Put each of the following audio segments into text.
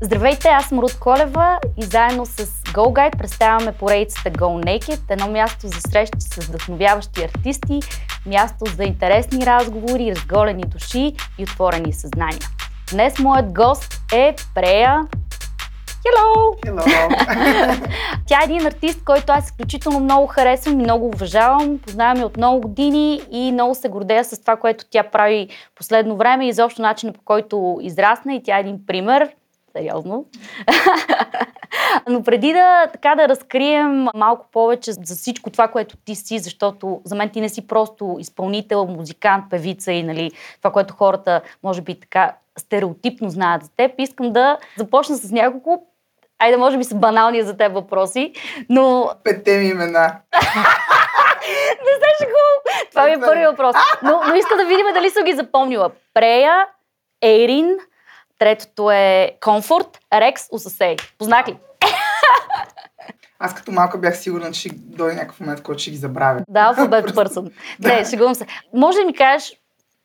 Здравейте, аз съм Рут Колева и заедно с Go Guide представяме поредицата Go Naked, едно място за срещи с вдъхновяващи артисти, място за интересни разговори, разголени души и отворени съзнания. Днес моят гост е Прея Hello! Hello! Тя е един артист, който аз изключително много харесвам и много уважавам. Познавам я от много години и много се гордея с това, което тя прави последно време и изобщо начина по който израсна и тя е един пример. Сериозно. Но преди да така да разкрием малко повече за всичко това, което ти си, защото за мен ти не си просто изпълнител, музикант, певица и нали, това, което хората може би така стереотипно знаят за теб, искам да започна с няколко Айде, може би са банални за теб въпроси, но... Петте ми имена. не се шегувам. Това ми е първи въпрос. Но, но иска да видим дали съм ги запомнила. Прея, Ейрин, третото е Комфорт, Рекс, Усасей. Познах ли? Аз като малка бях сигурна, че ще дойде някакъв момент, който ще ги забравя. Да, алфабет пърсън. Не, шегувам се. Може да ми кажеш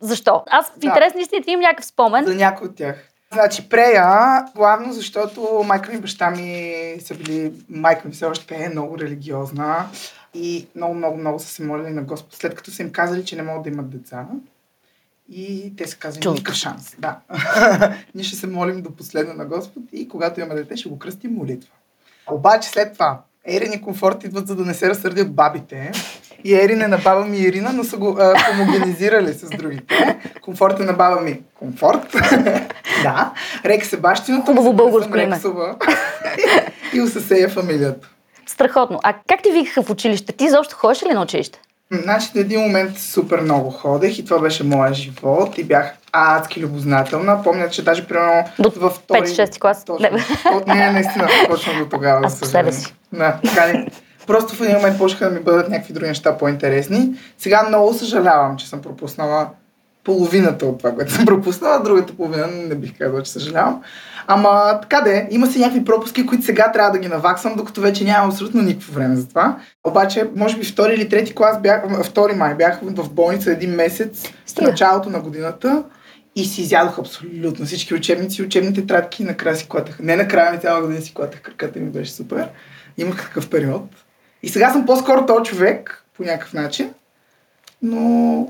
защо? Аз в интерес на истината имам някакъв спомен. За някой от тях. Значи прея, главно защото майка ми и баща ми са били, майка ми все още е много религиозна и много, много, много са се молили на Господ, след като са им казали, че не могат да имат деца. И те са казали, никакъв шанс. Да. Ние ще се молим до последно на Господ и когато имаме дете, ще го кръстим молитва. Обаче след това, Ерин и комфорт идват, за да не се разсърдят бабите. И Ерин е на баба ми Ирина, но са го а, хомогенизирали с другите. Комфорт е на баба ми Комфорт. да. Рекс е бащиното. Хубаво българско име. и Усасея фамилията. Страхотно. А как ти викаха в училище? Ти защо ходиш ли на училище? Значи, в един момент супер много ходех и това беше моя живот и бях адски любознателна. Помня, че даже примерно до във втори... 5-6 клас. Точно. Не. не, наистина, точно до тогава. Аз по себе си. Да, така ли. Просто в един момент почнаха да ми бъдат някакви други неща по-интересни. Сега много съжалявам, че съм пропуснала половината от това, което съм пропуснала, другата половина не бих казала, че съжалявам. Ама така де, има си някакви пропуски, които сега трябва да ги наваксам, докато вече нямам абсолютно никакво време за това. Обаче, може би втори или трети клас бях, втори май бях в болница един месец в началото на годината и си изядох абсолютно всички учебници, учебните тратки накрая си клатах. Не накрая ми цяла година си клатах краката ми беше супер. Имах такъв период. И сега съм по-скоро този човек, по някакъв начин, но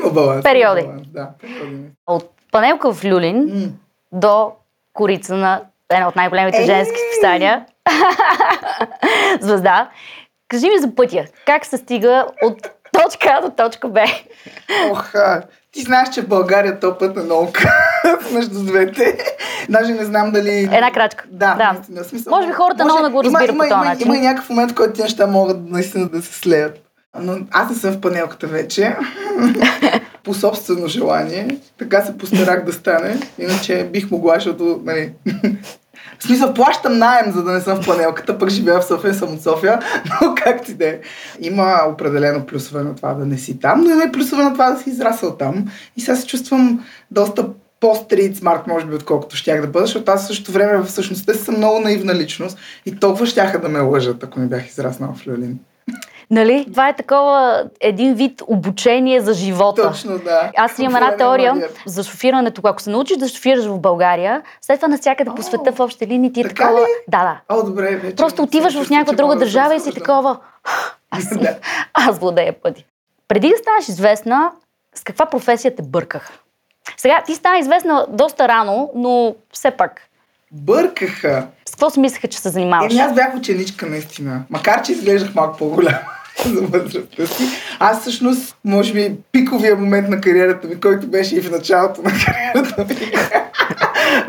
има баланс. Периоди. Баланс, да, периоди. От панелка в Люлин mm. до корица на една от най-големите женски списания. Звезда. Кажи ми за пътя. Как се стига от точка А до точка Б? Ох, ти знаеш, че в България то път е много между двете. Даже не знам дали... Една крачка. Да, да. наистина. Смисъл, може би хората може... много да го разбират има, по този има, начин. Има, има някакъв момент, в който тези неща могат наистина да се слеят. Но аз не съм в панелката вече. по собствено желание. Така се постарах да стане. Иначе бих могла, защото, нали, в смисъл, плащам найем, за да не съм в панелката, пък живея в София, съм от София, но как ти да е. Има определено плюсове на това да не си там, но има и плюсове на това да си израсъл там. И сега се чувствам доста по-стрит смарт, може би, отколкото щях да бъда, защото аз в същото време всъщност съм много наивна личност и толкова щяха да ме лъжат, ако не бях израснала в Люлин. Нали? Това е такова един вид обучение за живота. Точно, да. Аз имам една теория за шофирането. Ако се научиш да шофираш в България, след това навсякъде по света в общи линии ти е такова. Ли? Да, да. О, добре, вече Просто отиваш в някаква друга държава и си такова. Аз, да. аз владея пъти. Преди да станеш известна, с каква професия те бърках? Сега ти стана известна доста рано, но все пак. Бъркаха. С какво си мислеха, че се занимаваш? Еми аз бях ученичка наистина. Макар, че изглеждах малко по-голяма за възрастта си. Аз всъщност, може би, пиковия момент на кариерата ми, който беше и в началото на кариерата ми,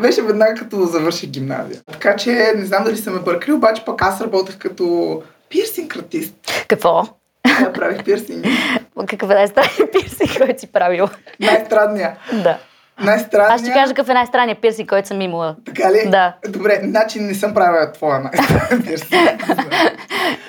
беше веднага като завърших гимназия. Така че не знам дали са ме бъркали, обаче пък аз работех като пирсинг артист. Какво? Да, правих пирсинг. Какъв е най-странният пирсинг, който си правил? Най-странния. Да. Най-странния... Аз ще кажа какъв е най-странният пирсинг, който съм имала. Така ли? Да. Добре, значи не съм правила твоя най-странен пирсинг.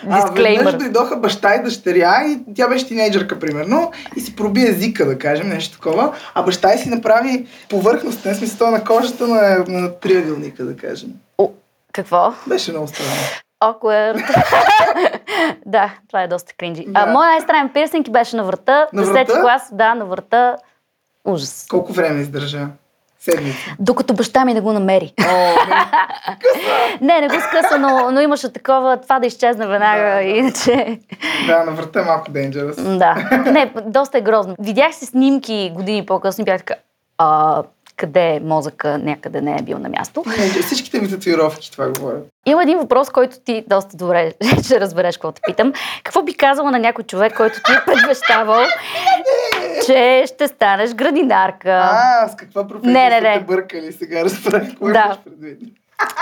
Дисклеймър. А, дойдоха баща и дъщеря и тя беше тинейджърка, примерно, и си проби езика, да кажем, нещо такова, а баща и си направи повърхностен смисъл на кожата на, на триъгълника, да кажем. О, какво? Беше много странно. Awkward. да, това е доста кринджи. Да. А, моя най-странен пирсинг беше на врата. На врата? клас, да, на врата. Ужас. Колко време издържа? седмица. Докато баща ми не го намери. О, не, Не, не го скъса, но, но имаше такова, това да изчезне веднага, Да, да. иначе... да, на врата е малко dangerous. Да. Не, доста е грозно. Видях си снимки години по-късно и бях така, а, къде мозъка, някъде не е бил на място. Не, всичките ми татуировки това говорят. Има един въпрос, който ти доста добре ще разбереш, какво те питам. Какво би казала на някой човек, който ти е предвещавал, че ще станеш градинарка? А, с каква професия Не, не, сте не. те бъркали сега, разбрах какво Да. имаш предвид.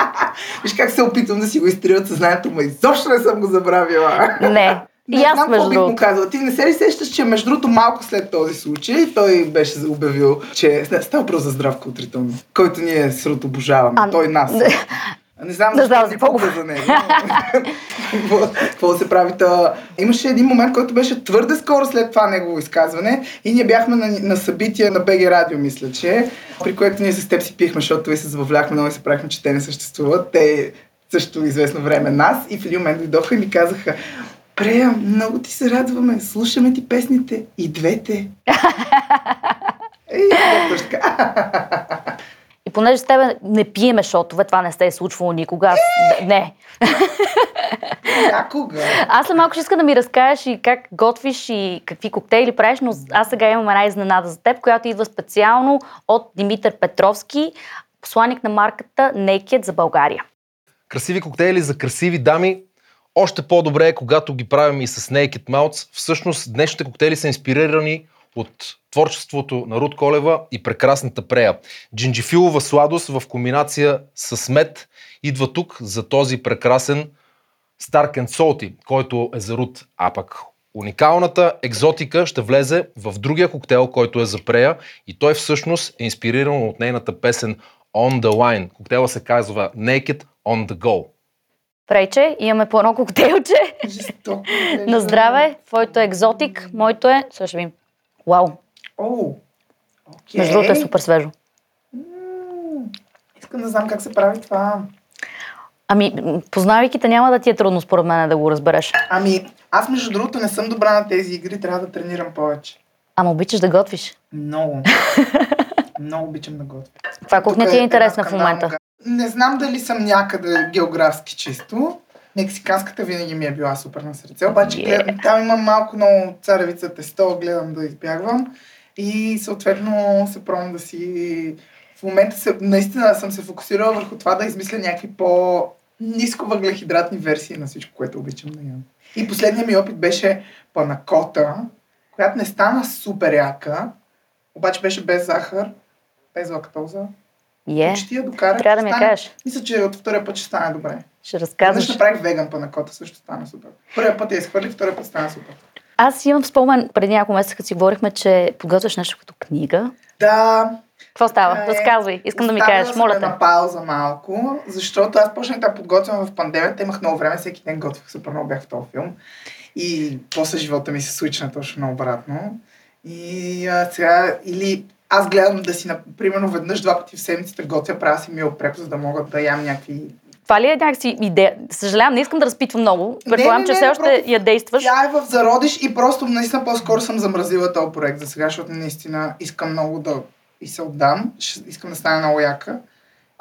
Виж как се опитвам да си го изтрия от съзнанието, ма изобщо не съм го забравила. Не. Не И аз, знам какво между бих му казала. Ти не се ли сещаш, че между другото малко след този случай той беше обявил, че става просто за здрав култритон, който ние срото обожаваме. А, той нас. не. Не знам защо си за какво за него. Какво- се прави? Та... Имаше един момент, който беше твърде скоро след това негово изказване и ние бяхме на, на събитие на БГ Радио, мисля, че, при което ние с теб си пихме, защото и се забавляхме много и се правихме, че те не съществуват. Те също известно време нас и в един момент дойдоха и ми казаха Прея, много ти се радваме, слушаме ти песните и двете. Така. И понеже с тебе не пиеме шотове, това не се е случвало никога. Аз, д- не. Някога. Аз след малко ще иска да ми разкажеш и как готвиш и какви коктейли правиш, но аз сега имам една изненада за теб, която идва специално от Димитър Петровски, посланник на марката Naked за България. красиви коктейли за красиви дами. Още по-добре е, когато ги правим и с Naked Mouths. Всъщност, днешните коктейли са инспирирани от творчеството на Руд Колева и прекрасната прея. Джинджифилова сладост в комбинация с мед идва тук за този прекрасен Stark and Salty, който е за Руд. А пък уникалната екзотика ще влезе в другия коктейл, който е за прея и той всъщност е инспириран от нейната песен On the Line. Коктейла се казва Naked on the Go. Прейче, имаме по едно коктейлче. Жестоко. На здраве, твоето е екзотик, моето е... Ще видим. Вау, между другото е супер свежо. Искам да знам как се прави това. Ами, познавайки те, няма да ти е трудно според мен да го разбереш. Ами, аз между другото не съм добра на тези игри, трябва да тренирам повече. Ама обичаш да готвиш. Много. Много обичам да готвя. Каква кухня ти е една интересна в скандална момента? Не знам дали съм някъде географски чисто. Мексиканската винаги ми е била супер на сърце, обаче Yeah. гледам, там имам малко много царевица тесто, гледам да избягвам и съответно се пробвам да си... В момента се, наистина съм се фокусирала върху това да измисля някакви по ниско въглехидратни версии на всичко, което обичам да ям. И последният ми опит беше панакота, която не стана супер яка, обаче беше без захар, без лактоза. Е, Почти я докарах. трябва да ми я Стана- кажеш. Мисля, че от втория път ще стане добре. Ще Веднъж разказваш. направих веган панакота, също стана супер. Първия път я изхвърлих, втория път стана супер. Аз имам спомен, преди няколко месеца, като си говорихме, че подготвяш нещо като книга. Да, Какво става? Е. Разказвай. Искам да ми кажеш, моля те. на пауза малко, защото аз почнах да подготвям в пандемията, имах много време, всеки ден готвих супер много бях в този филм. И после живота ми се свична точно наобратно. И а, сега, или аз гледам да си, примерно, веднъж, два пъти в седмицата готвя, правя си мил преп, за да мога да ям някакви Това ли е някакси идея? Съжалявам, не искам да разпитвам много. Предполагам, че все още я действаш. Тя е в зародиш и просто наистина по-скоро съм замразила този проект за сега, защото наистина искам много да и се отдам. Искам да стане много яка.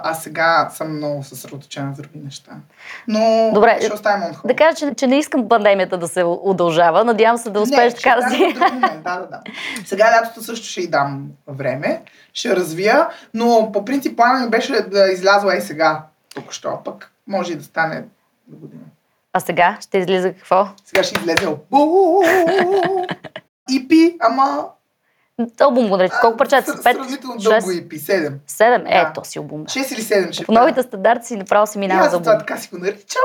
А сега съм много съсредоточена в други неща. Но Добре, ще оставим on. Да кажа, че, че не искам пандемията да се удължава. Надявам се да успееш не, така да си. Да, да, да. Сега лятото също ще й дам време. Ще развия, но по принцип плана ми беше да излязла и сега. Тук що, пък може и да стане до година. А сега ще излиза какво? Сега ще излезе. Ипи, ама Албум го нарича. Колко парчета са? Пет? Сравнително Шест? дълго ипи. Седем. Седем? Е, Да. то си албум. 6 или 7 ще По новите стандарти си направо си минава за това албум. така си го наричам.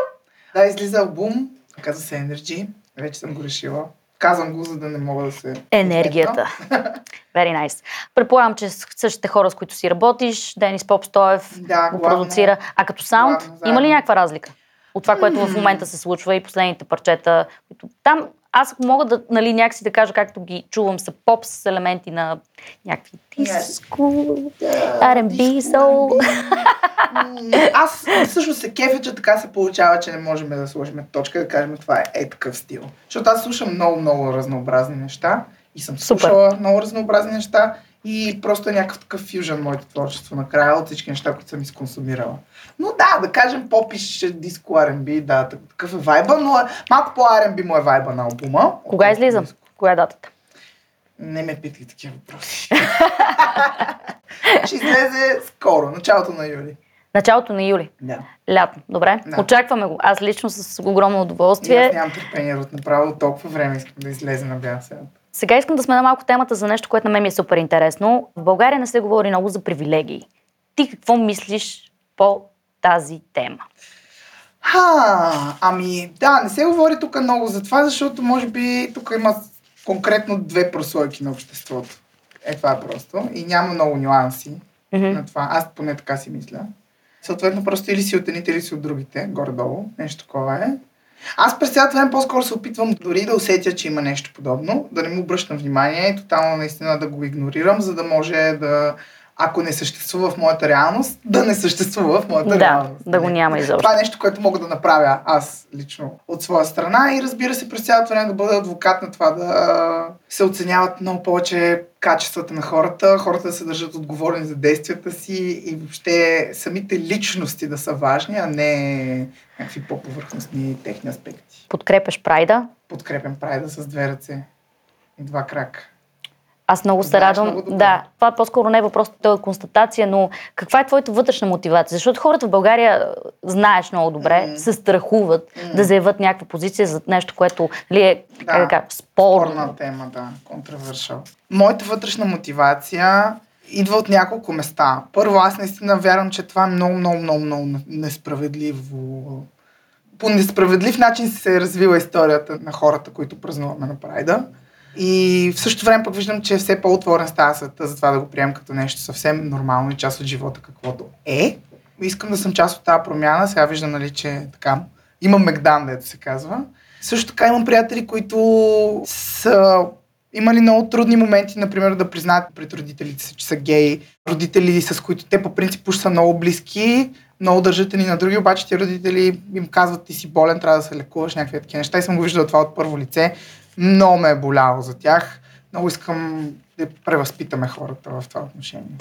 Да, излиза албум. Казва се Energy. Вече съм го решила. Казвам го, за да не мога да се... Енергията. Very nice. Предполагам, че същите хора, с които си работиш, Денис Попстоев Да, го главно. продуцира. А като саунд, главно има ли някаква разлика? От това, което в момента се случва и последните парчета, които там аз ако мога да, нали, някакси да кажа както ги чувам, са поп с елементи на някакви диско, R&B, соул. М, Аз всъщност се кефя, че така се получава, че не можем да сложим точка и да кажем това е, е такъв стил. Защото аз слушам много, много разнообразни неща и съм Супер. слушала много разнообразни неща И просто е някакъв такъв фюжън моето творчество накрая от всички неща, които съм изконсумирала. Но да, да кажем попиш диско R&B, да, такъв е вайба, но е, малко по R&B му е вайба на албума. Кога излиза? Коя е датата? Не ме питай такива въпроси. Ще излезе скоро, началото на юли. Началото на юли. Да. Лятно. Добре. Да. Очакваме го. Аз лично с огромно И удоволствие. аз нямам търпение, от направо толкова време искам да излезе на бял свят. Сега искам да сме на малко темата за нещо, което на мен ми е супер интересно. В България не се говори много за привилегии. Ти какво мислиш по тази тема? Ха, ами да, не се говори тук много за това, защото може би тук има конкретно две прослойки на обществото. Е, това е просто. И няма много нюанси Мгм. на това. Аз поне така си мисля. Съответно, просто или си от едните, или си от другите, горе-долу. Нещо такова е. Аз през цялото време по-скоро се опитвам дори да усетя, че има нещо подобно, да не му обръщам внимание и тотално наистина да го игнорирам, за да може да, ако не съществува в моята реалност, да не съществува в моята Да, реалност. да го Не. няма изобщо. Това е нещо, което мога да направя аз лично от своя страна и разбира се през цялото време да бъда адвокат на това да се оценяват много повече качествата на хората, хората да се държат отговорни за действията си и въобще самите личности да са важни, а не някакви по-повърхностни техни аспекти. Подкрепяш прайда? Подкрепям прайда с две ръце и два крака. Аз много се Знаеш радвам. много добре. да, това по-скоро не е въпрос, то е констатация, но каква е твоята вътрешна мотивация? Защото хората в България, знаеш много добре, Мгм. се страхуват Мгм. да заявят някаква позиция за нещо, което ли е, как да кажа, спорно. Спорна тема, да. Контравършал. Моята вътрешна мотивация идва от няколко места. Първо, аз наистина вярвам, че това е много, много, много, много несправедливо. По несправедлив начин се е развила историята на хората, които празнуваме на Прайда. И в същото време пък виждам, че е все по-отворен става света за това да го приемем като нещо съвсем нормално и част от живота, каквото е. Искам да съм част от тази промяна. Сега виждам, нали, че така има Мегдан, дето се казва. Също така имам приятели, които са имали много трудни моменти, например, да признаят пред родителите си, че са геи. Родители, с които те по принцип уж са много близки, много държат ни на други, обаче ти родители им казват, ти си болен, трябва да се лекуваш, някакви такива неща. И съм го виждал това от първо лице. Много ме е боляло за тях. Много искам да превъзпитаме хората в това отношение.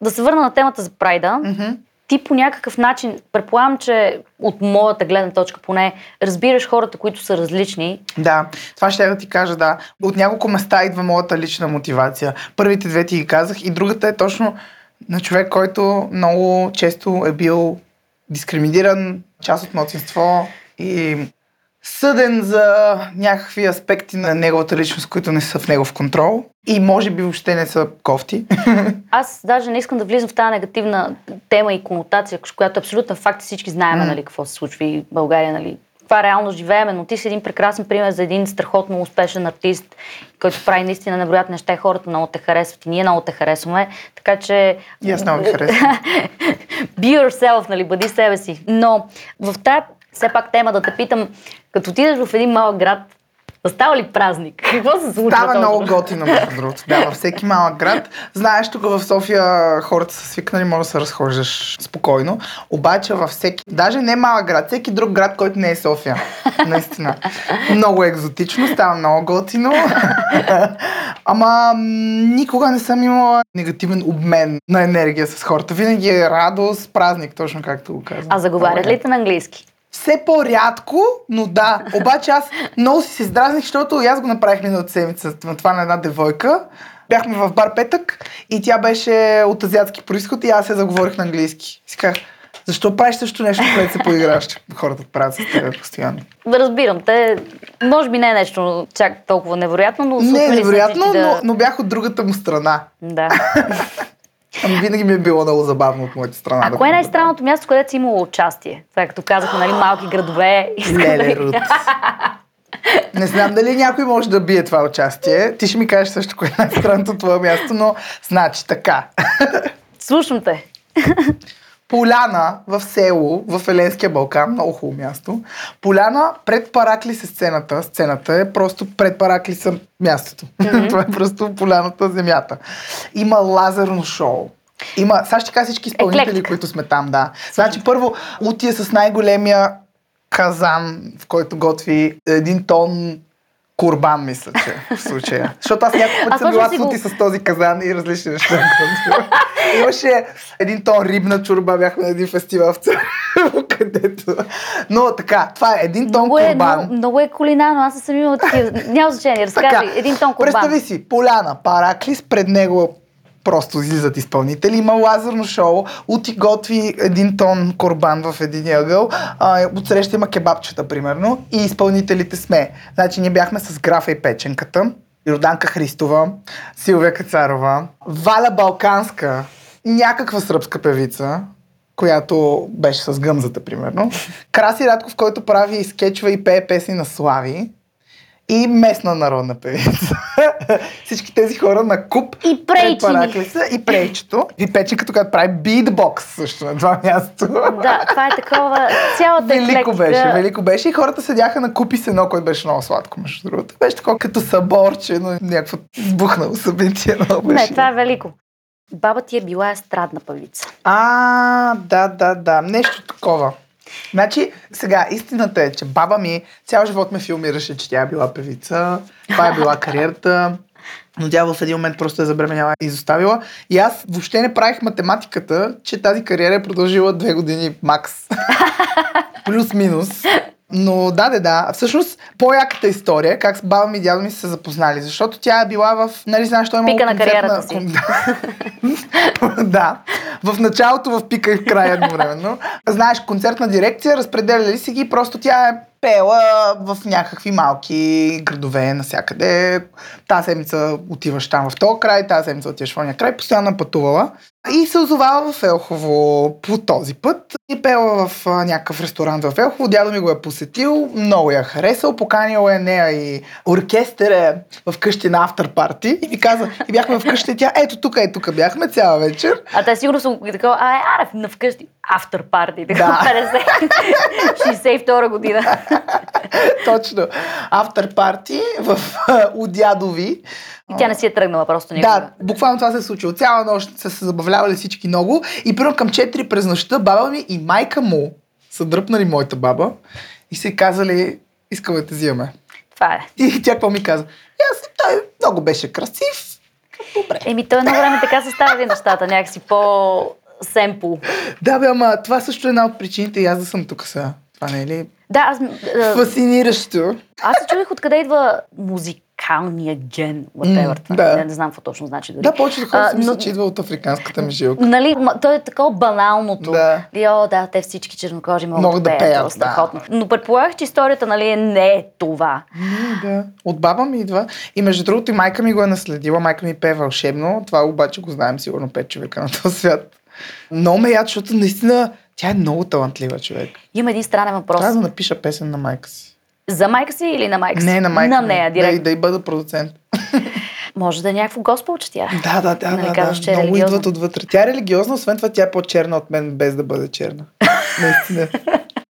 Да се върна на темата за прайда. Мгм. Ти по някакъв начин, предполагам, че от моята гледна точка поне, разбираш хората, които са различни. Да, това ще я да ти кажа, да. От няколко места идва моята лична мотивация. Първите две ти ги казах и другата е точно на човек, който много често е бил дискриминиран, част от младсинство и съден за някакви аспекти на неговата личност, които не са в негов контрол и може би въобще не са кофти. Аз даже не искам да влизам в тази негативна тема и конотация, която е абсолютно факт всички знаем М. нали, какво се случва и в България. Нали. Това реално живееме, но ти си един прекрасен пример за един страхотно успешен артист, който прави наистина невероятни неща и хората много те харесват и ние много те харесваме. Така че... И аз много харесвам. Be yourself, нали, бъди себе си. Но в тази все пак тема да те питам, като отидеш в един малък град, става ли празник? Какво се случва? Става много готино, между другото. Да, във всеки малък град. Знаеш, тук в София хората са свикнали, може да се разхождаш спокойно. Обаче във всеки, даже не малък град, всеки друг град, който не е София. Наистина. Много екзотично, става много готино. Ама никога не съм имала негативен обмен на енергия с хората. Винаги е радост, празник, точно както го казвам. А заговарят ли те на английски? Все по-рядко, но да. Обаче аз много си се издразних, защото и аз го направих миналата седмица на това на една девойка. Бяхме в бар петък и тя беше от азиатски происход и аз се заговорих на английски. Си казах, защо правиш също нещо, което се поиграваш? Хората правят с теб постоянно. Разбирам те. Може би не е нещо чак толкова невероятно, но Не е невероятно, да... но, но бях от другата му страна. Да. Ами винаги ми е било много забавно от моята страна. А да кое е най-странното място, където си имало участие? Това е като казахме, нали, малки градове. Леле, Рут. Не знам дали някой може да бие това участие. Ти ще ми кажеш също кое е най-странното твое място, но значи така. Слушам те. Поляна в село, в Еленския Балкан, много хубаво място. Поляна пред Паракли се сцената. Сцената е просто пред Паракли са мястото. Това е просто поляната, земята. Има лазерно шоу. Има, сега ще кажа всички изпълнители, Еклектика. които сме там, да. Значи първо, Утия с най-големия казан, в който готви един тон Курбан, мисля, че в случая. Защото аз няколко пъти съм била си го- сути с този казан и различни неща. Имаше един тон рибна чурба, бяхме на един фестивал в където... Но така, това е един тон Много е, курбан. много, много е кулинарно, аз съм имала такива. Няма значение, разкажи. Един тон курбан. Представи си, поляна, параклис, пред него просто излизат изпълнители. Има лазерно шоу, Ути готви един тон корбан в един ъгъл, отсреща има кебабчета, примерно, и изпълнителите сме. Значи ние бяхме с Графа и Печенката, Йорданка Христова, Силвия Кацарова, Валя Балканска, някаква сръбска певица, която беше с гъмзата, примерно. Краси Радков, който прави скетчове и пее песни на Слави. И местна народна певица. Всички тези хора на куп И пред прейчини. параклиса и прейчето. И печенката, която прави битбокс също на това място. Да, това е такова, цялата Велико беше, велико беше. И хората седяха на купи сено, което беше много сладко, между другото. Беше такова като съборче, но някакво избухнало събитие. Не, това е велико. Баба ти е била естрадна певица. А, да, да, да. Нещо такова. Значи, сега, истината е, че баба ми цял живот ме филмираше, че тя е била певица. Това е била кариерата. Но тя в един момент просто е забременяла и изоставила. И аз въобще не правих математиката, че тази кариера е продължила две години макс. Плюс-минус. Но да, да, да. Всъщност, по-яката история, как с баба ми и дядо ми са се запознали, защото тя е била в, нали знаеш, той е имал Пика на кариерата си. да. В началото, в пика и в края едновременно. Знаеш, концертна дирекция, разпределяли си ги, просто тя е пела в някакви малки градове навсякъде. Тази седмица отиваш там в този край, тази седмица отиваш в ония край, постоянно е пътувала. И се озовава в Елхово по този път. И пела в някакъв ресторант в Елхово. Дядо ми го е посетил, много я харесал, поканил е нея и оркестър е в къщи на автор парти. И ми каза, и бяхме в къщи, тя ето тук, ето тук бяхме цяла вечер. А те сигурно го- такова, а, аре, на вкъщи, автор парти, така Да. 50, 62 година. Точно. Автор парти в у дядови. И тя не си е тръгнала просто никога. Да, буквално това се е случило. Цяла нощ са се забавлявали всички много. И примерно към 4 през нощта баба ми и майка му са дръпнали моята баба и се казали, искаме да те взимаме. Това е. И тя какво ми каза? И аз, той много беше красив. Добре. Еми, той едно време така се стави нещата, някакси по-семпл. Да, бе, ама това също е една от причините и аз да съм тук сега. Това не е ли Да, аз, а, фасциниращо? аз се чудих откъде идва музикалния ген, whatever. Това. да. Не, не знам какво точно значи дори. Да, повечето хора си мислят, но- че идва от африканската ми жилка. Нали, то е такова баналното. Да. И, о, да, те всички чернокожи могат, Могат да да пеят, пеят. да. страхотно. Но предполагах, че историята нали, е- не е това. Не, да. От баба ми идва. И между другото и майка ми го е наследила. Майка ми пее вълшебно. Това обаче го знаем сигурно пет човека на този свят. Много ме яд, защото наистина тя е много талантлива човек. Има един странен въпрос. Трябва да напиша песен на майка си. За майка си или на майка си? Не, на майка На нея, да, и директно. да и бъда продуцент. Може да е някакво госпел, че тя. Да, да, да. Нали да, казваш, да. че е Много религиозна? идват отвътре. Тя е религиозна, освен това тя е по-черна от мен, без да бъде черна. Наистина.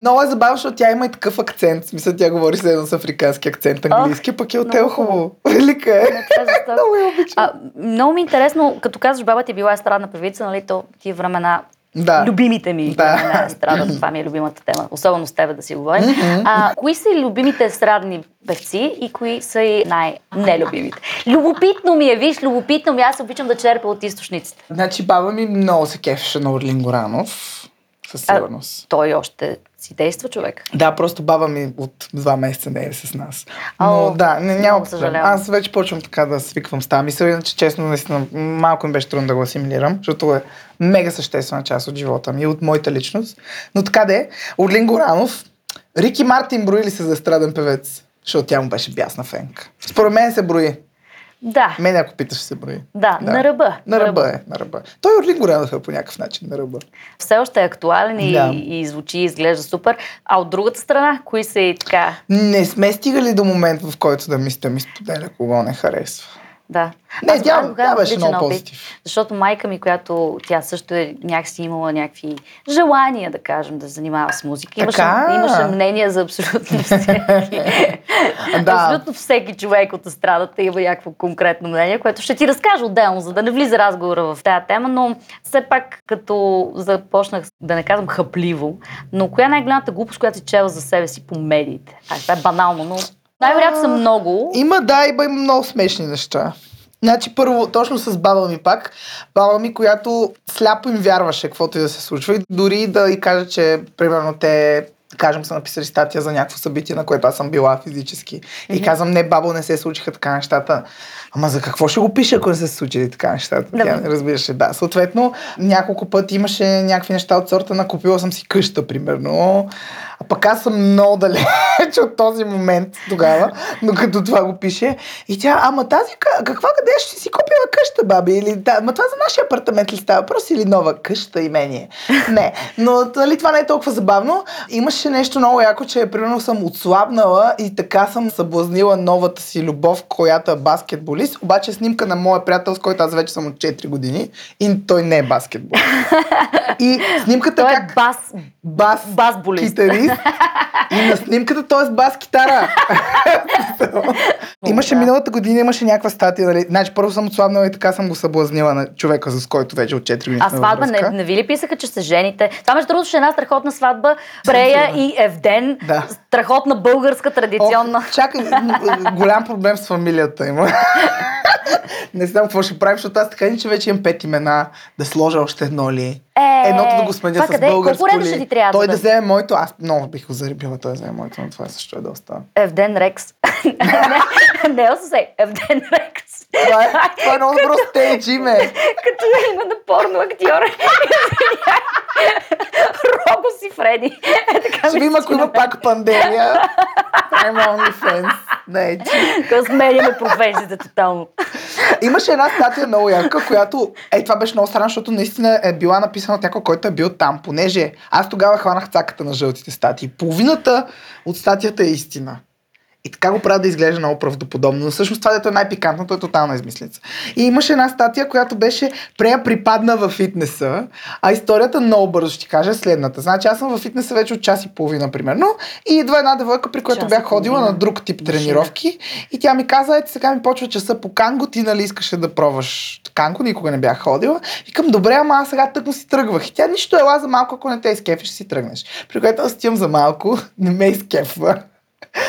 Много е забавно, защото тя има и такъв акцент. Смисъл, тя говори с едно с африкански акцент английски, пък е от много Елхово. Велика е. Е. Много я обичам. А, много ми е интересно, като казваш, баба ти е била естрадна певица, нали, то тия времена Да. Любимите ми Да. времена е естрада, това ми е любимата тема, особено с тебе да си говорим. А, кои са любимите естрадни певци и кои са и най-нелюбимите? Любопитно ми е, виж, любопитно ми, е, аз обичам да черпя от източниците. Значи баба ми много се кефеше на Орлин Горанов. Със А- сигурност. Той още си действа човек. Да, просто баба ми от два месеца не е с нас. Но О, да, не, няма проблем. съжалявам. Аз вече почвам така да свиквам с тази мисъл, иначе честно, наистина, малко ми беше трудно да го асимилирам, защото е мега съществена част от живота ми от моята личност. Но така де, Орлин Горанов, Рики Мартин брои ли се за естраден певец? Защото тя му беше бясна фенка. Според мен се брои. Да, Мен ако питаш, се брои. да, на ръба. На ръба е, на ръба. Той Орлин Горанов е по някакъв начин на ръба. Все още е актуален и, Да. и звучи, и изглежда супер. А от другата страна, кои са и така? Не сме стигали до момент, в който да мисля, ми споделя кого не харесва. Да. Не, Аз тя- тя беше много опит, позитив. Защото майка ми, която тя също е някакси имала някакви желания, да кажем, да се занимава с музика. Имаше, Така. имаше мнение за абсолютно всеки. Да. Абсолютно всеки човек от естрадата има някакво конкретно мнение, което ще ти разкажа отделно, за да не влиза разговора в тази тема, но все пак като започнах, да не казвам хъпливо, но коя е най-голямата глупост, която си чела за себе си по медиите? А, това е банално, но Най-вероятно са много. Има, да, има, има много смешни неща. Значи първо, точно с баба ми пак, баба ми, която сляпо им вярваше каквото и да се случва и дори да и каже, че примерно те кажем, са написали статия за някакво събитие, на което аз съм била физически. И казвам, не, бабо, не се случиха така нещата. Ама за какво ще го пиша, ако не се случили така нещата? Да. Тя не разбираше. Да, съответно, няколко пъти имаше някакви неща от сорта на купила съм си къща, примерно. А пък аз съм много далеч от този момент тогава, но като това го пише. И тя, ама тази, ка- каква къде ще си купила къща, баби? Или, да, ама това за нашия апартамент ли става? Просто или нова къща имение? Не, но нали, това не е толкова забавно. Имаше нещо много яко, че примерно съм отслабнала и така съм съблазнила новата си любов, която е баскетболист. Обаче снимка на моя приятел, с който аз вече съм от 4 години и той не е баскетболист. И снимката Той е как бас, бас, басболист. Китарист и на снимката той е с бас китара. имаше миналата година, имаше някаква статия, нали? Значи първо съм отслабнала и така съм го съблазнила на човека, с който вече от 4 години А сватба, не, не ви ли писаха, че се жените? Това между другото ще е една страхотна сватба. Прея и Евден. Да. Страхотна българска традиционна. Ох, чакай, голям проблем с фамилията има. не знам какво ще правим, защото аз така ни, че вече имам пет имена, да сложа още едно ли. Е, Едното да го сменя с къде? българско Колко ли. ще ти трябва? Той да вземе моето, аз много бих го заребила, той да вземе моето, но това също е доста. Евден Рекс. не, не се. Евден Рекс. Това е, това е много добро стейдж име. Като име на порно актьор. Рого си Фреди. Е, така Ще видим, ако има пак пандемия. I'm OnlyFans. Не, че. Сменяме професията тотално. Имаше една статия много ярка, която, е, това беше много странно, защото наистина е била написана от някой, който е бил там, понеже аз тогава хванах цаката на жълтите статии. Половината от статията е истина. И така го правят да изглежда много правдоподобно. Но всъщност това, дето е най-пикантното, е тотална измислица. И имаше една статия, която беше Прея припадна във фитнеса, а историята много бързо ще ти кажа следната. Значи аз съм във фитнеса вече от час и половина, примерно, и идва една девойка, при която Час бях ходила на друг тип Машина. тренировки и тя ми каза, ето сега ми почва часа по канго, ти нали искаше да пробваш канго, никога не бях ходила. Викам, добре, ама аз сега тъкмо си тръгвах. И тя нищо ела за малко, ако не те изкефи, ще си тръгнеш. При което аз отивам за малко, не ме изкефва.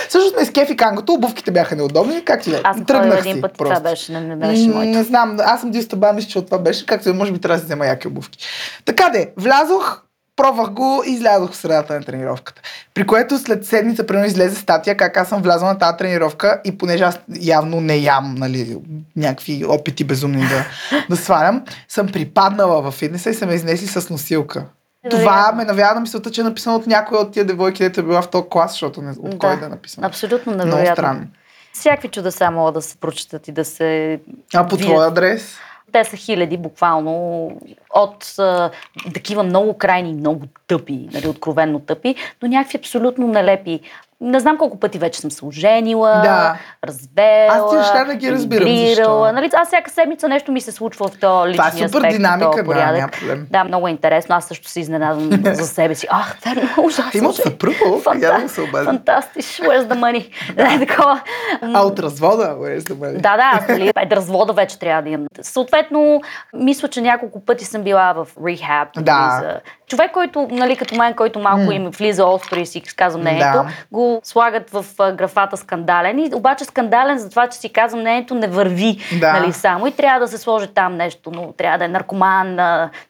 Всъщност ме изкефи кангото, обувките бяха неудобни, както и да е. Аз съм Тръгнах един път просто. това беше, не, не беше моето. Не знам, аз съм дистаба, мисля, че от това беше, както може би трябва да си взема яки обувки. Така де, влязох, пробвах го и излязох в средата на тренировката. При което след седмица, примерно, излезе статия как аз съм влязъл на тази тренировка и понеже аз явно не ям, нали, някакви опити безумни да, да свалям, съм припаднала във фитнеса и са ме изнесли с носилка. Това ме навява на мисълта, че е написано от някоя от тия девойки, дето е била в този клас, защото не, от кой да е написано. Абсолютно Много невероятно. странно. Всякакви чудеса могат да се прочитат и да се... А по твой адрес? Те са хиляди буквално от а, такива много крайни, много тъпи, нали, откровенно тъпи, до някакви абсолютно нелепи. Не знам колко пъти вече съм се оженила, Да. развела, Аз тези неща не ги разбирам, защо? Нали, аз всяка седмица нещо ми се случва в този Това е личния супер аспект, динамика, да, няма проблем. Да, много е интересно. Аз също се изненадвам за себе си. Ах, верно, ужасно. Ти имаш съпруга, я да се обади. Фантастиш, where's the money? Да, такова. А от развода, where is the money? Да, да, аз нали, е, развода вече трябва да имам. Съответно, мисля, че няколко пъти съм била в рехаб. Да. нали, за... Човек, който, нали, като мен, който малко им влиза остро и си казва мнението, Да. го слагат в графата скандален. И, обаче скандален за това, че си казва мнението не върви Да. нали, само и трябва да се сложи там нещо, но трябва да е наркоман,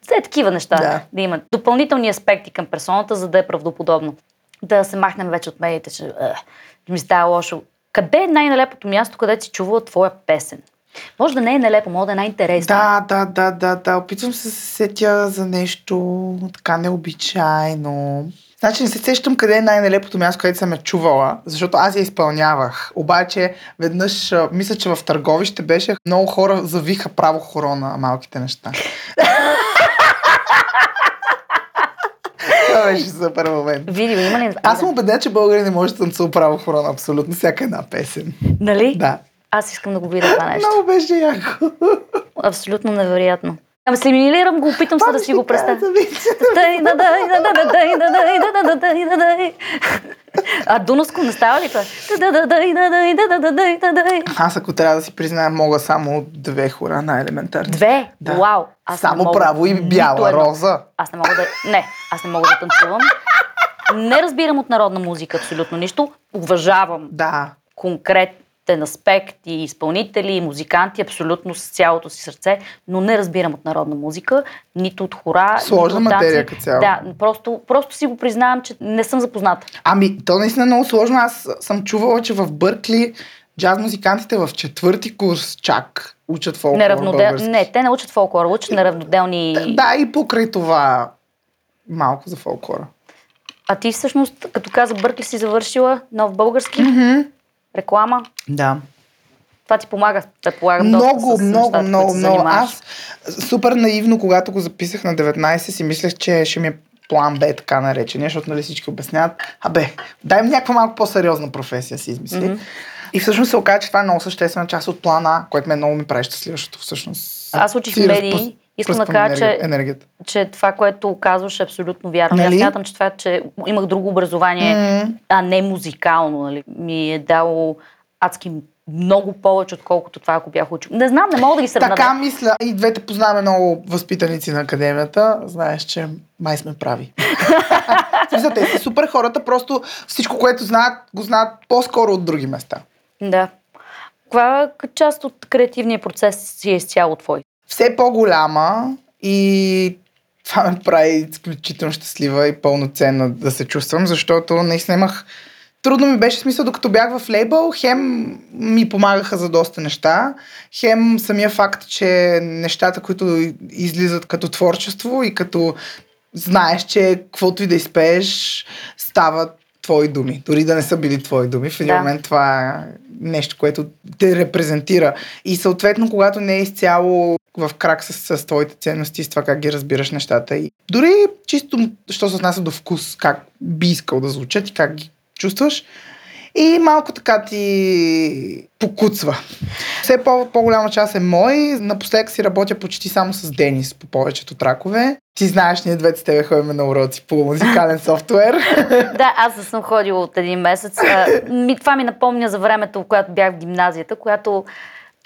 все такива неща Да. да има. Допълнителни аспекти към персоната, за да е правдоподобно. Да се махнем вече от медиите, че ми става лошо. Къде е най-нелепото място, където си чувала твоя песен? Може да не е нелепо, може да е най-интересно. Да, да, да, да, да. Опитвам се да се сетя за нещо така необичайно. Значи не се сещам къде е най-нелепото място, където съм я чувала, защото аз я изпълнявах. Обаче веднъж, мисля, че в търговище беше, много хора завиха право хоро на малките неща. Това беше супер момент. Видео има ли? Аз съм убеден, че българи не може да танцува право хоро на абсолютно всяка една песен. Нали? Да. Аз искам да го видя това нещо. Много беше яко. Абсолютно невероятно. Ама симилирам го, опитам се да си го представя. А Дунавско не става ли това? Аз ако трябва да си призная, мога само две хора на елементарни. Две? Да. Вау! Аз Само мога право и бяла роза. Аз не мога да... Не, аз не мога да танцувам. Не разбирам от народна музика абсолютно нищо. Уважавам Да. Аспект и изпълнители, и музиканти, абсолютно с цялото си сърце, но не разбирам от народна музика, нито от хора. Сложна нито от материя като цяло. Да, просто, просто си го признавам, че не съм запозната. Ами, то наистина е много сложно. Аз съм чувала, че в Бъркли джаз музикантите в четвърти курс чак учат фолклор Неравнодел... български. Не, те не учат фолклор, учат неравноделни... Да, и покрай това малко за фолклора. А ти всъщност, като каза Бъркли, си завършила нов български, реклама. Да. Това ти помага, предполагам, доста Много, с много, нещата, много, много. Аз супер наивно, когато го записах на 19, си мислех, че ще ми е план Б, така наречения, защото нали всички обясняват, абе, дай ми някаква малко по-сериозна професия, си измисли. Мгм. И всъщност се оказа, че това е много съществена част от плана, което ме много ми прави щастлива, защото всъщност... Аз учих медии. разпръс- Искам да кажа, че- енергията. че това, което казваш е абсолютно вярно. Нали? Аз смятам, че това, че имах друго образование, М. а не музикално, нали, ми е дало адски много повече, отколкото това, ако бях учил. Не знам, не мога да ги сравня. Така мисля. И двете познаваме много възпитаници на академията. Знаеш, че май сме прави. Смисъл, те са супер хората, просто всичко, което знаят, го знаят по-скоро от други места. Да. Каква част от креативния процес си е изцяло твой? Все по-голяма и това ме прави изключително щастлива и пълноценна да се чувствам, защото наистина имах Трудно ми беше смисъл, докато бях в лейбъл, хем ми помагаха за доста неща, хем самия факт, че нещата, които излизат като творчество и като знаеш, че каквото и да изпееш, стават твои думи. Дори да не са били твои думи. В един Да. момент това е нещо, което те репрезентира. И съответно, когато не е изцяло в крак с, с твоите ценности, с това как ги разбираш нещата. И дори чисто, що се отнася до вкус, как би искал да звучат и как ги чувстваш. И малко така ти покуцва. Все по- по-голяма част е мой. Напоследък си работя почти само с Денис по повечето тракове. Ти знаеш, ние двете с тебе ходим на уроци по музикален софтуер. да, аз не съм ходила от един месец. Това ми напомня за времето, когато бях в гимназията, която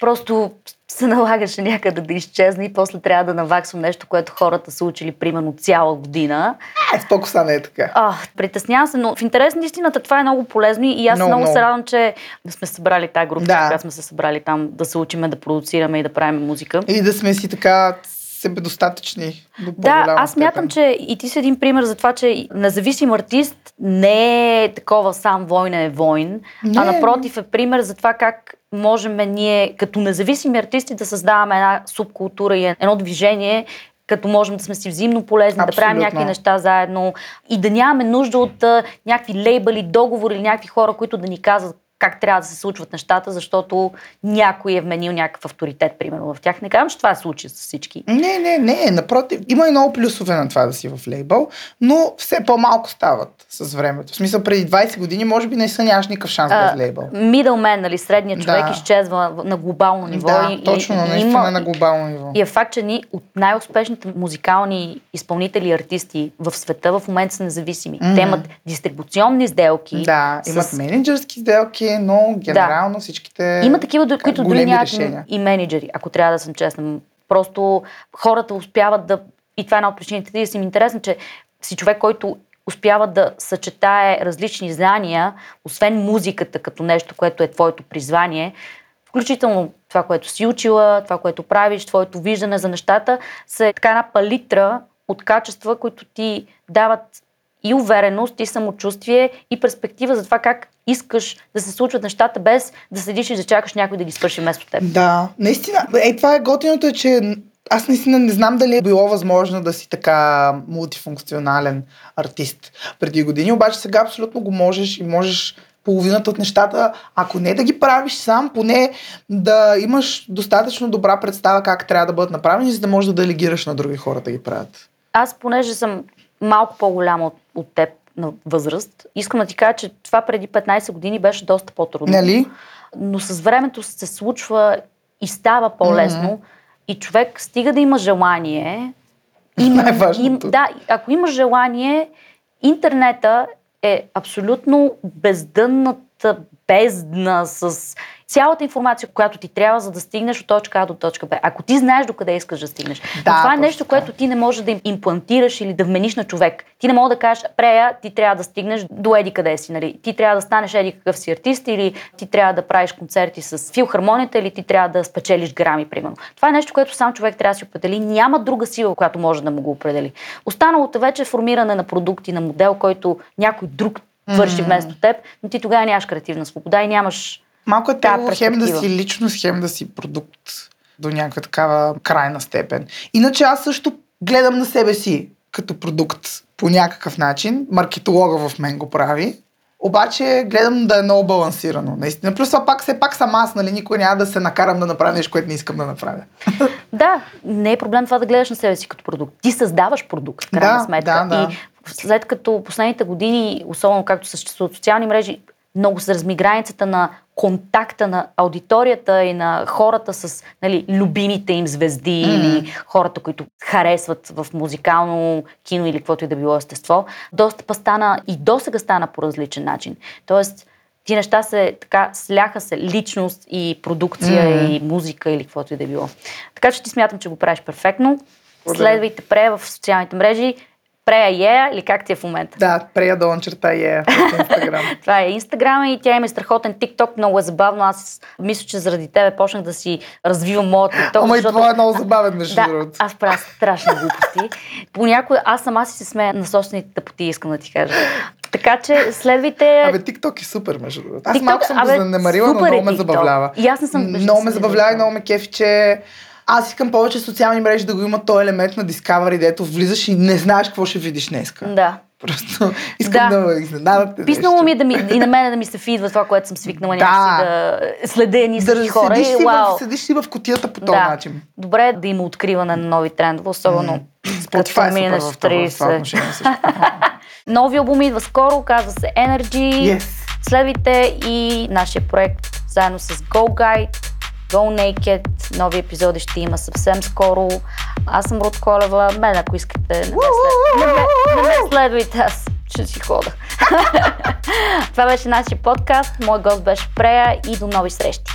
просто се налагаше някъде да изчезне и после трябва да наваксвам нещо, което хората са учили примерно цяла година. Е, с по-коса не е така. А, притеснявам се, но в интерес на истината това е много полезно и аз Много, много, много. се радвам, че сме събрали тази група, Да. когато сме се събрали там да се учиме да продуцираме и да правим музика. И да сме си така себедостатъчни. До Да, аз мятам, че и ти си един пример за това, че независим артист не е такова сам война е войн, Не. а напротив е пример за това как можем ние като независими артисти да създаваме една субкултура и едно движение, като можем да сме си взаимно полезни, да правим Абсолютно. някакви неща заедно и да нямаме нужда от а, някакви лейбъли, договори или някакви хора, които да ни казват как трябва да се случват нещата, защото някой е вменил някакъв авторитет, примерно в тях. Не казвам, че това се случи с всички. Не, не, не, напротив. Има и много плюсове на това да си в лейбъл, но все по-малко стават с времето. В смисъл, преди 20 години, може би, наистина нямаш никакъв шанс А, без лейбъл. Мидълмен, нали, средният човек Да. изчезва в- на глобално ниво. Да, и, точно, и, наистина има, на глобално ниво. и е факт, че ни от най-успешните музикални изпълнители и артисти в света в момента са независими. Мгм. Те имат дистрибуционни сделки. Да, имат с- менеджерски сделки, но генерално всичките Има такива, до- които дори нямат решения. и менеджери, ако трябва да съм честна. Просто хората успяват да... И това е една от причините да си ми интересно, че си човек, който успява да съчетае различни знания, освен музиката като нещо, което е твоето призвание, включително това, което си учила, това, което правиш, твоето виждане за нещата, са така една палитра от качества, които ти дават и увереност, и самочувствие, и перспектива за това как искаш да се случват нещата, без да седиш и да чакаш някой да ги свърши вместо теб. Да, наистина. Е, това е готиното, е, че аз наистина не знам дали е било възможно да си така мултифункционален артист преди години, обаче сега абсолютно го можеш и можеш половината от нещата, ако не да ги правиш сам, поне да имаш достатъчно добра представа как трябва да бъдат направени, за да можеш да делегираш на други хора да ги правят. Аз, понеже съм малко по-голяма от, от теб на възраст, искам да ти кажа, че това преди 15 години беше доста по-трудно. Нали? Но с времето се случва и става по-лесно. Мгм. И човек стига да има желание. Има, Най-важното. да, ако има желание, интернета е абсолютно бездънната бездна с цялата информация, която ти трябва, за да стигнеш от точка А до точка Б. Ако ти знаеш докъде искаш да стигнеш. Да, Но това е нещо, което ти не можеш да им имплантираш или да вмениш на човек. Ти не можеш да кажеш, прея, ти трябва да стигнеш до еди къде си. Нали? Ти трябва да станеш еди какъв си артист или ти трябва да правиш концерти с филхармонията или ти трябва да спечелиш грами, примерно. Това е нещо, което сам човек трябва да си определи. Няма друга сила, която може да му го определи. Останалото вече е формиране на продукти, на модел, който някой друг върши вместо теб, но ти тогава нямаш креативна свобода и нямаш Малко е Да, тегло хем да си личност, хем да си продукт до някаква такава крайна степен. Иначе аз също гледам на себе си като продукт по някакъв начин. Маркетолога в мен го прави. Обаче гледам да е много балансирано. Наистина. Плюс това пак все пак съм аз, нали? Никой няма да се накарам да направя нещо, което не искам да направя. Да, не е проблем това да гледаш на себе си като продукт. Ти създаваш продукт, в крайна Да, сметка. да, да. И след като последните години, особено както съществуват социални мрежи, много се разми границата на контакта на аудиторията и на хората с нали, любимите им звезди mm. или хората, които харесват в музикално кино или каквото и да било естество. Достъпа стана и досега стана по различен начин. Тоест, ти неща се така сляха се личност и продукция Мгм. и музика или каквото и да било. Така че ти смятам, че го правиш перфектно. Следвайте Прея в социалните мрежи. Прея е или как ти е в момента? Да, прея долу черта е в Инстаграм. Това е Инстаграм и тя има и страхотен TikTok, много е забавно. Аз мисля, че заради тебе почнах да си развивам моят TikTok. Ама и защото- това е много забавен, между да, другото. аз правя страшни глупости. Понякога аз сама си се смея на собствените тъпоти, искам да ти кажа. Така че следвайте... Абе, TikTok е супер, между другото. Аз TikTok, малко съм го абе, занемарила, но е много ме TikTok. забавлява. И аз не съм- Много ме забавлява и много ме кефи, че аз искам повече социални мрежи да го има този елемент на Discovery, дето влизаш и не знаеш какво ще видиш днеска. Да. Просто искам Да. да, ме изненадате. Писнало нещо. ми е да ми, и на мене да ми се фидва това, което съм свикнала Да. някакси да следя едни Да хора. седиш И, си, вау. в, седиш си в котията по този Да. начин. Добре е да има откриване на нови трендове, особено Spotify като е минеш в в това, в това 30. отношение също. Нови албум идва скоро, казва се Energy. Yes. Следвайте и нашия проект заедно с Go Guide, Go Naked. Нови епизоди ще има съвсем скоро. Аз съм Руд Колева. Мен, ако искате, не не ме следвайте, аз ще си хода. Това беше нашия подкаст. Мой гост беше Прея и до нови срещи.